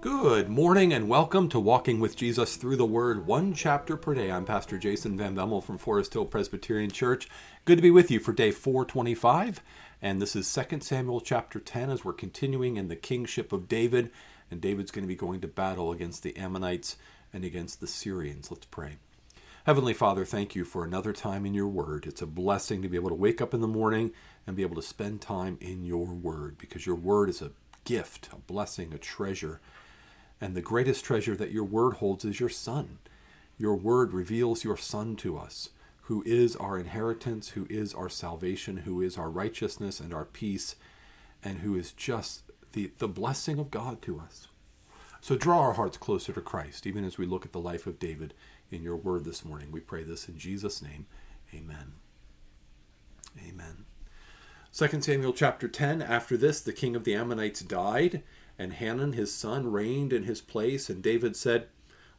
Good morning and welcome to Walking with Jesus Through the Word, one chapter per day. I'm Pastor Jason Van Bemmel from Forest Hill Presbyterian Church. Good to be with you for day 425, and this is 2 Samuel chapter 10 as we're continuing in the kingship of David, and David's going to be going to battle against the Ammonites and against the Syrians. Let's pray. Heavenly Father, thank you for another time in your word. It's a blessing to be able to wake up in the morning and be able to spend time in your word because your word is a gift, a blessing, a treasure. And the greatest treasure that your word holds is your Son. Your word reveals your Son to us, who is our inheritance, who is our salvation, who is our righteousness and our peace, and who is just the, the blessing of God to us. So draw our hearts closer to Christ, even as we look at the life of David in your word this morning. We pray this in Jesus' name. Amen. Amen. 2 Samuel chapter 10 After this, the king of the Ammonites died, and Hanun his son reigned in his place. And David said,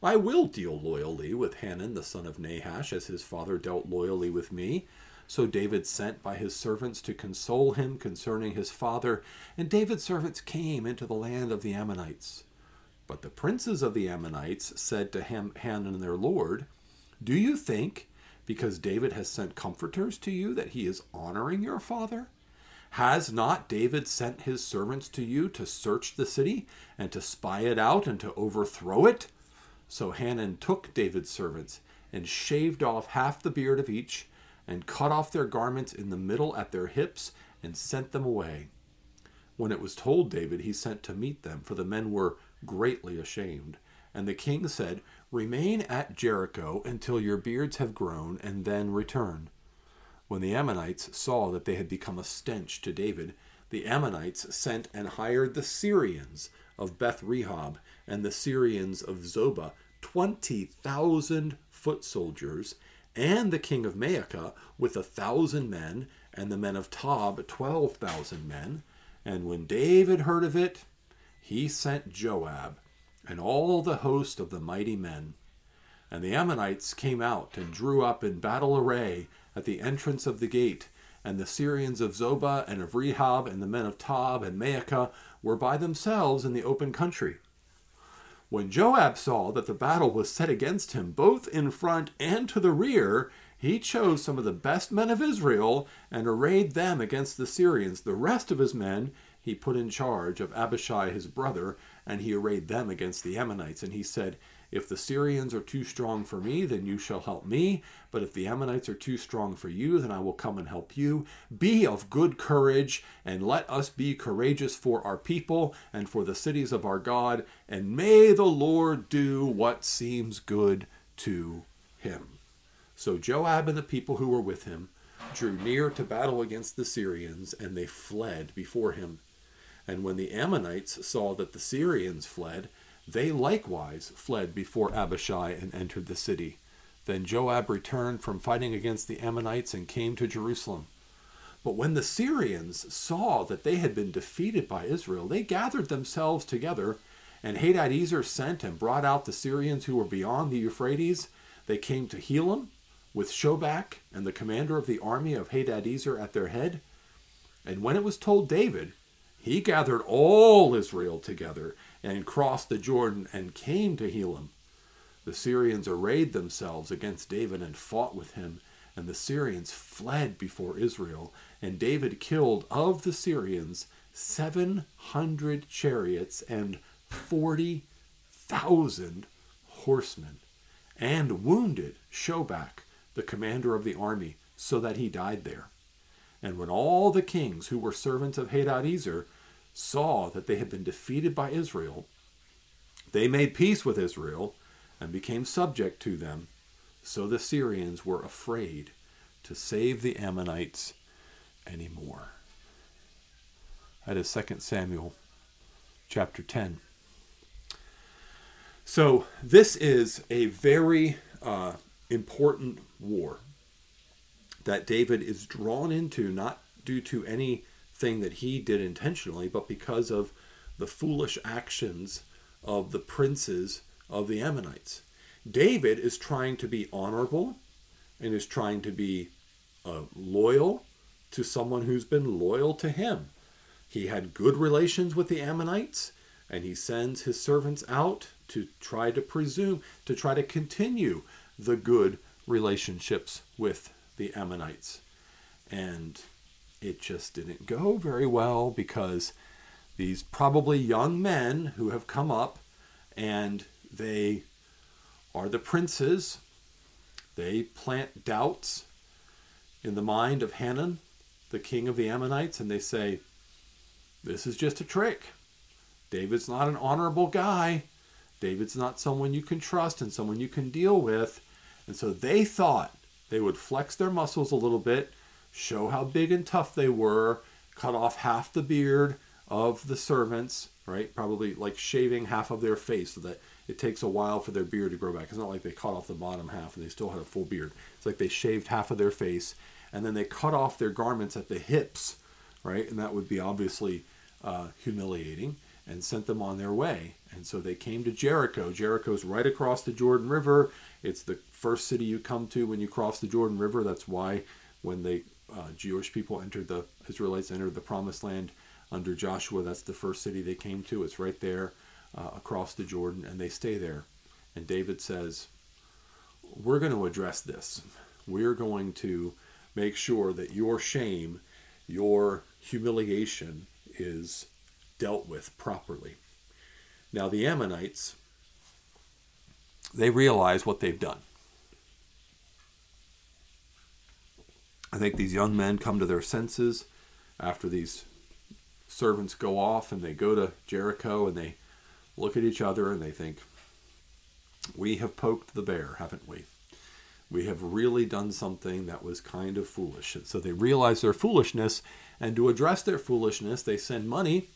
I will deal loyally with Hanun the son of Nahash, as his father dealt loyally with me. So David sent by his servants to console him concerning his father. And David's servants came into the land of the Ammonites. But the princes of the Ammonites said to Ham- Hanun their lord, Do you think, because David has sent comforters to you, that he is honoring your father? Has not David sent his servants to you to search the city and to spy it out and to overthrow it? So Hanun took David's servants and shaved off half the beard of each and cut off their garments in the middle at their hips and sent them away. When it was told David, he sent to meet them, for the men were greatly ashamed. And the king said, Remain at Jericho until your beards have grown, and then return. When the Ammonites saw that they had become a stench to David, the Ammonites sent and hired the Syrians of Beth Rehob and the Syrians of Zobah, 20,000 foot soldiers, and the king of Maacah with a thousand men, and the men of Tob, 12,000 men. And when David heard of it, he sent Joab and all the host of the mighty men. And the Ammonites came out and drew up in battle array at the entrance of the gate. And the Syrians of Zobah and of Rehob and the men of Tob and Maacah were by themselves in the open country. When Joab saw that the battle was set against him, both in front and to the rear, he chose some of the best men of Israel and arrayed them against the Syrians. The rest of his men he put in charge of Abishai his brother, and he arrayed them against the Ammonites. And he said, If the Syrians are too strong for me, then you shall help me. But if the Ammonites are too strong for you, then I will come and help you. Be of good courage, and let us be courageous for our people and for the cities of our God. And may the Lord do what seems good to him. So Joab and the people who were with him drew near to battle against the Syrians, and they fled before him. And when the Ammonites saw that the Syrians fled, they likewise fled before Abishai and entered the city. Then Joab returned from fighting against the Ammonites and came to Jerusalem. But when the Syrians saw that they had been defeated by Israel, they gathered themselves together, and Hadadezer sent and brought out the Syrians who were beyond the Euphrates. They came to Helam, with Shobach and the commander of the army of Hadadezer at their head. And when it was told David, he gathered all Israel together and crossed the Jordan and came to Helam. The Syrians arrayed themselves against David and fought with him, and the Syrians fled before Israel. And David killed of the Syrians seven hundred chariots and forty thousand horsemen, and wounded Shobach, the commander of the army, so that he died there. And when all the kings who were servants of Hadadezer saw that they had been defeated by Israel, they made peace with Israel and became subject to them. So the Syrians were afraid to save the Ammonites anymore. That is 2 Samuel chapter 10. So, this is a very uh, important war that David is drawn into, not due to anything that he did intentionally, but because of the foolish actions of the princes of the Ammonites. David is trying to be honorable and is trying to be uh, loyal to someone who's been loyal to him. He had good relations with the Ammonites. and he sends his servants out to try to presume, to try to continue the good relationships with the Ammonites. And it just didn't go very well because these probably young men who have come up and they are the princes. They plant doubts in the mind of Hanun, the king of the Ammonites, and they say, This is just a trick. David's not an honorable guy. David's not someone you can trust and someone you can deal with. And so they thought they would flex their muscles a little bit, show how big and tough they were, cut off half the beard of the servants, right? Probably like shaving half of their face so that it takes a while for their beard to grow back. It's not like they cut off the bottom half and they still had a full beard. It's like they shaved half of their face and then they cut off their garments at the hips, right? And that would be obviously uh, humiliating and sent them on their way. And so they came to Jericho. Jericho's right across the Jordan River. It's the first city you come to when you cross the Jordan River. That's why when the uh, Jewish people entered the Israelites entered the Promised Land under Joshua, that's the first city they came to. It's right there uh, across the Jordan, and they stay there. And David says, "We're going to address this. We're going to make sure that your shame, your humiliation, is dealt with properly." Now the Ammonites, they realize what they've done. I think these young men come to their senses after these servants go off and they go to Jericho and they look at each other and they think, We have poked the bear, haven't we? We have really done something that was kind of foolish. And so they realize their foolishness, and to address their foolishness, they send money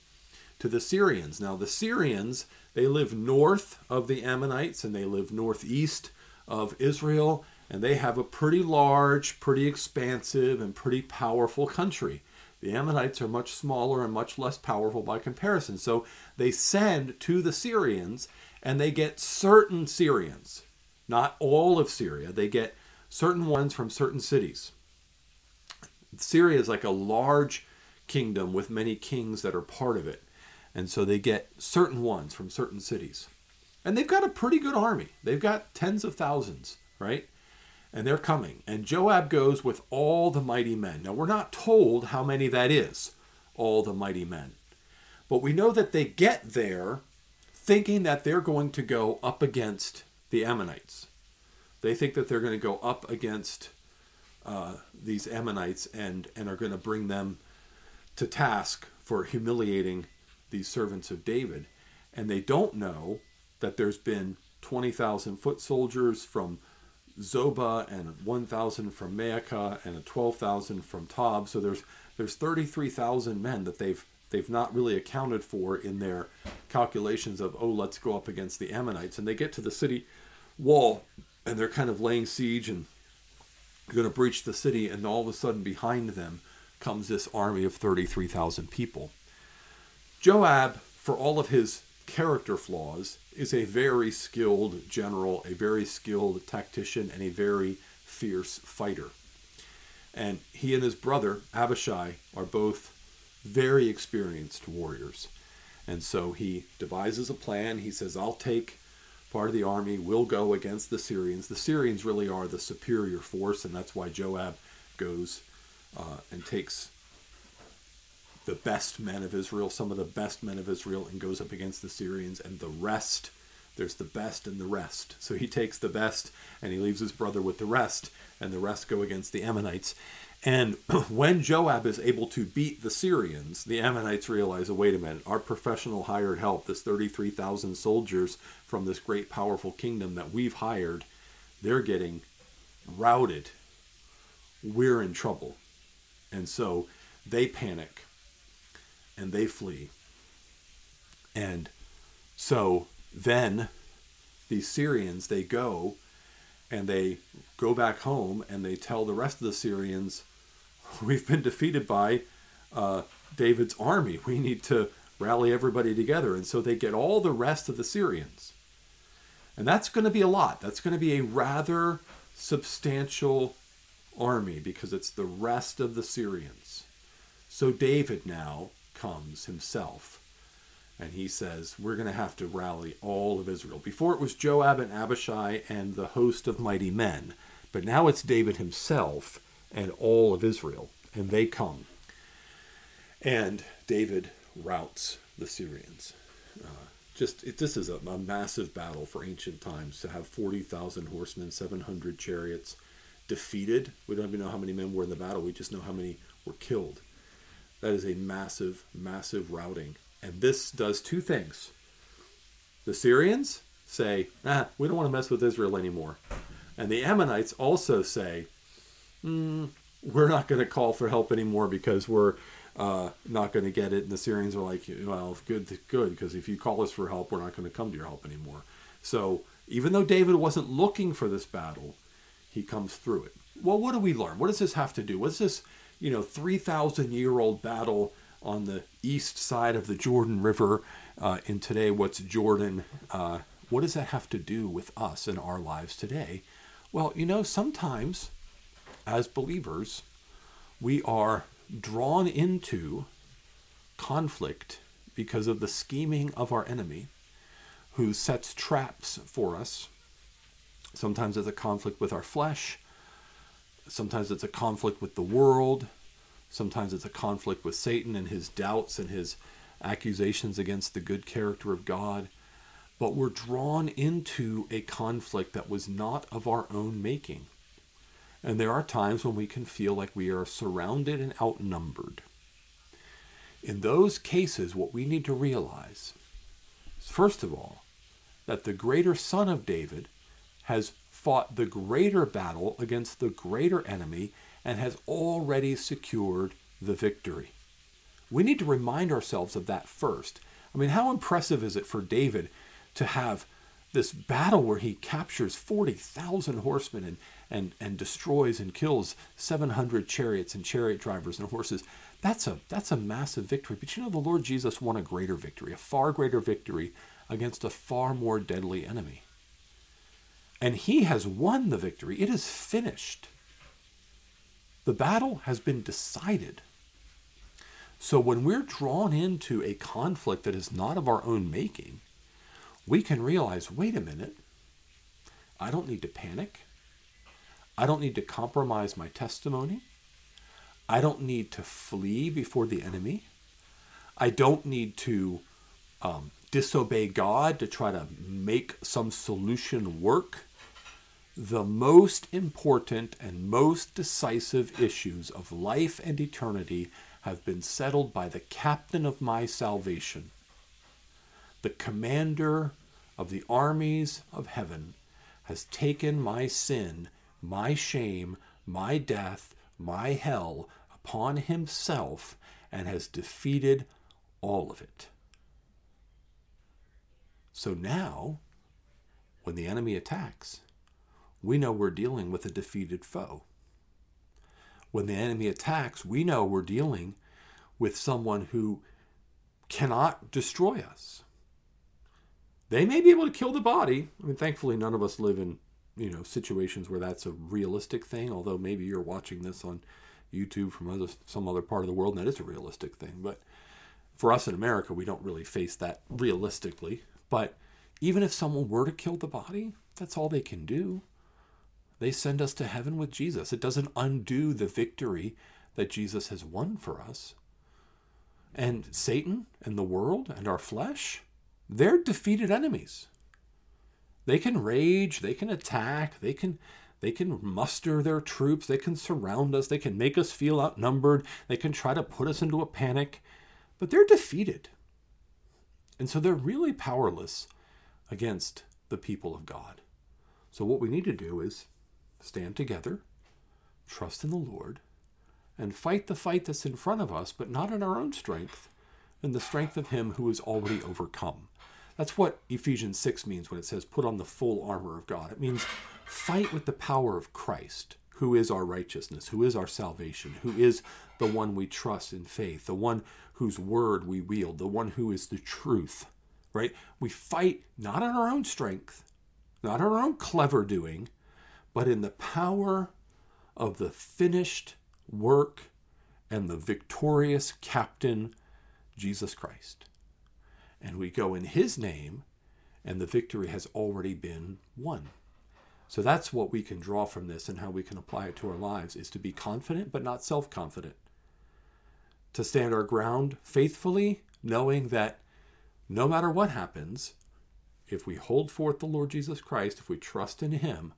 to the Syrians. Now, the Syrians, they live north of the Ammonites and they live northeast of Israel, and they have a pretty large, pretty expansive, and pretty powerful country. The Ammonites are much smaller and much less powerful by comparison. So they send to the Syrians and they get certain Syrians, not all of Syria. They get certain ones from certain cities. Syria is like a large kingdom with many kings that are part of it. And so they get certain ones from certain cities. And they've got a pretty good army. They've got tens of thousands, right? And they're coming. And Joab goes with all the mighty men. Now, we're not told how many that is, all the mighty men. But we know that they get there thinking that they're going to go up against the Ammonites. They think that they're going to go up against uh, these Ammonites and, and are going to bring them to task for humiliating these servants of David. And they don't know that there's been 20,000 foot soldiers from Zobah and 1,000 from Maacah and 12,000 from Tob. So there's there's 33,000 men that they've they've not really accounted for in their calculations of oh let's go up against the Ammonites and they get to the city wall and they're kind of laying siege and going to breach the city and all of a sudden behind them comes this army of 33,000 people. Joab for all of his character flaws is a very skilled general, a very skilled tactician, and a very fierce fighter. And he and his brother, Abishai, are both very experienced warriors. And so he devises a plan. He says, I'll take part of the army, we'll go against the Syrians. The Syrians really are the superior force, and that's why Joab goes uh, and takes the best men of Israel, some of the best men of Israel, and goes up against the Syrians, and the rest. There's the best and the rest. So he takes the best and he leaves his brother with the rest, and the rest go against the Ammonites. And when Joab is able to beat the Syrians, the Ammonites realize, oh, wait a minute, our professional hired help, this 33,000 soldiers from this great powerful kingdom that we've hired, they're getting routed. We're in trouble. And so they panic and they flee. And so then these Syrians, they go and they go back home and they tell the rest of the Syrians, We've been defeated by uh, David's army. We need to rally everybody together. And so they get all the rest of the Syrians. And that's going to be a lot. That's going to be a rather substantial army because it's the rest of the Syrians. So David now comes himself. and he says, We're going to have to rally all of Israel. Before it was Joab and Abishai and the host of mighty men, but now it's David himself and all of Israel, and they come. And David routs the Syrians. Uh, just it, this is a, a, massive battle for ancient times to have 40,000 horsemen, 700 chariots defeated. We don't even know how many men were in the battle. We just know how many were killed. That is a massive, massive routing. And this does two things. The Syrians say, ah, we don't want to mess with Israel anymore. And the Ammonites also say, mm, we're not going to call for help anymore because we're uh, not going to get it. And the Syrians are like, well, good, good, because if you call us for help, we're not going to come to your help anymore. So even though David wasn't looking for this battle, he comes through it. Well, what do we learn? What does this have to do? What's this, you know, 3,000 year old battle on the east side of the Jordan River uh, in today, what's Jordan? Uh, what does that have to do with us in our lives today? Well, you know, sometimes as believers, we are drawn into conflict because of the scheming of our enemy who sets traps for us. Sometimes it's a conflict with our flesh, sometimes it's a conflict with the world, sometimes it's a conflict with Satan and his doubts and his accusations against the good character of God. But we're drawn into a conflict that was not of our own making. And there are times when we can feel like we are surrounded and outnumbered. In those cases, what we need to realize is, first of all, that the greater son of David has fought the greater battle against the greater enemy and has already secured the victory. We need to remind ourselves of that first. I mean, how impressive is it for David to have this battle where he captures 40,000 horsemen and, and, and destroys and kills 700 chariots and chariot drivers and horses. That's a, that's a massive victory. But you know, the Lord Jesus won a greater victory, a far greater victory against a far more deadly enemy. And he has won the victory. It is finished. The battle has been decided. So when we're drawn into a conflict that is not of our own making, we can realize wait a minute, I don't need to panic. I don't need to compromise my testimony. I don't need to flee before the enemy. I don't need to um, disobey God to try to make some solution work. The most important and most decisive issues of life and eternity have been settled by the captain of my salvation, the commander of the armies of heaven, has taken my sin my shame, my death, my hell upon himself and has defeated all of it. So now, when the enemy attacks, we know we're dealing with a defeated foe. When the enemy attacks, we know we're dealing with someone who cannot destroy us. They may be able to kill the body. I mean, thankfully, none of us live in you know situations where that's a realistic thing although maybe you're watching this on youtube from other, some other part of the world and that is a realistic thing but for us in america we don't really face that realistically but even if someone were to kill the body that's all they can do they send us to heaven with jesus it doesn't undo the victory that jesus has won for us and satan and the world and our flesh they're defeated enemies they can rage, they can attack, they can they can muster their troops, they can surround us, they can make us feel outnumbered, they can try to put us into a panic, but they're defeated. And so they're really powerless against the people of God. So what we need to do is stand together, trust in the Lord, and fight the fight that's in front of us, but not in our own strength, in the strength of Him who has already overcome. That's what Ephesians 6 means when it says, put on the full armor of God. It means fight with the power of Christ, who is our righteousness, who is our salvation, who is the one we trust in faith, the one whose word we wield, the one who is the truth, right? We fight not in our own strength, not in our own clever doing, but in the power of the finished work and the victorious captain, Jesus Christ. and we go in His name, and the victory has already been won. So that's what we can draw from this and how we can apply it to our lives is to be confident but not self confident. To stand our ground faithfully, knowing that no matter what happens, if we hold forth the Lord Jesus Christ, if we trust in Him,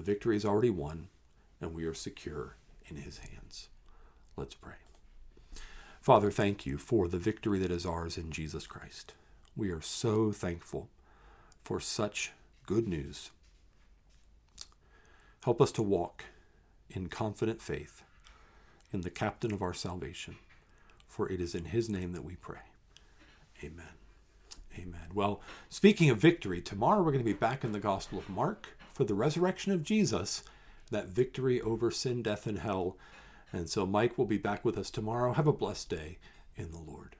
the victory is already won and we are secure in His hands. Let's pray. Father, thank you for the victory that is ours in Jesus Christ. We are so thankful for such good news. Help us to walk in confident faith in the captain of our salvation, for it is in his name that we pray. Amen. Amen. Well, speaking of victory, tomorrow we're going to be back in the Gospel of Mark for the resurrection of Jesus, that victory over sin, death, and hell. And so Mike will be back with us tomorrow. Have a blessed day in the Lord.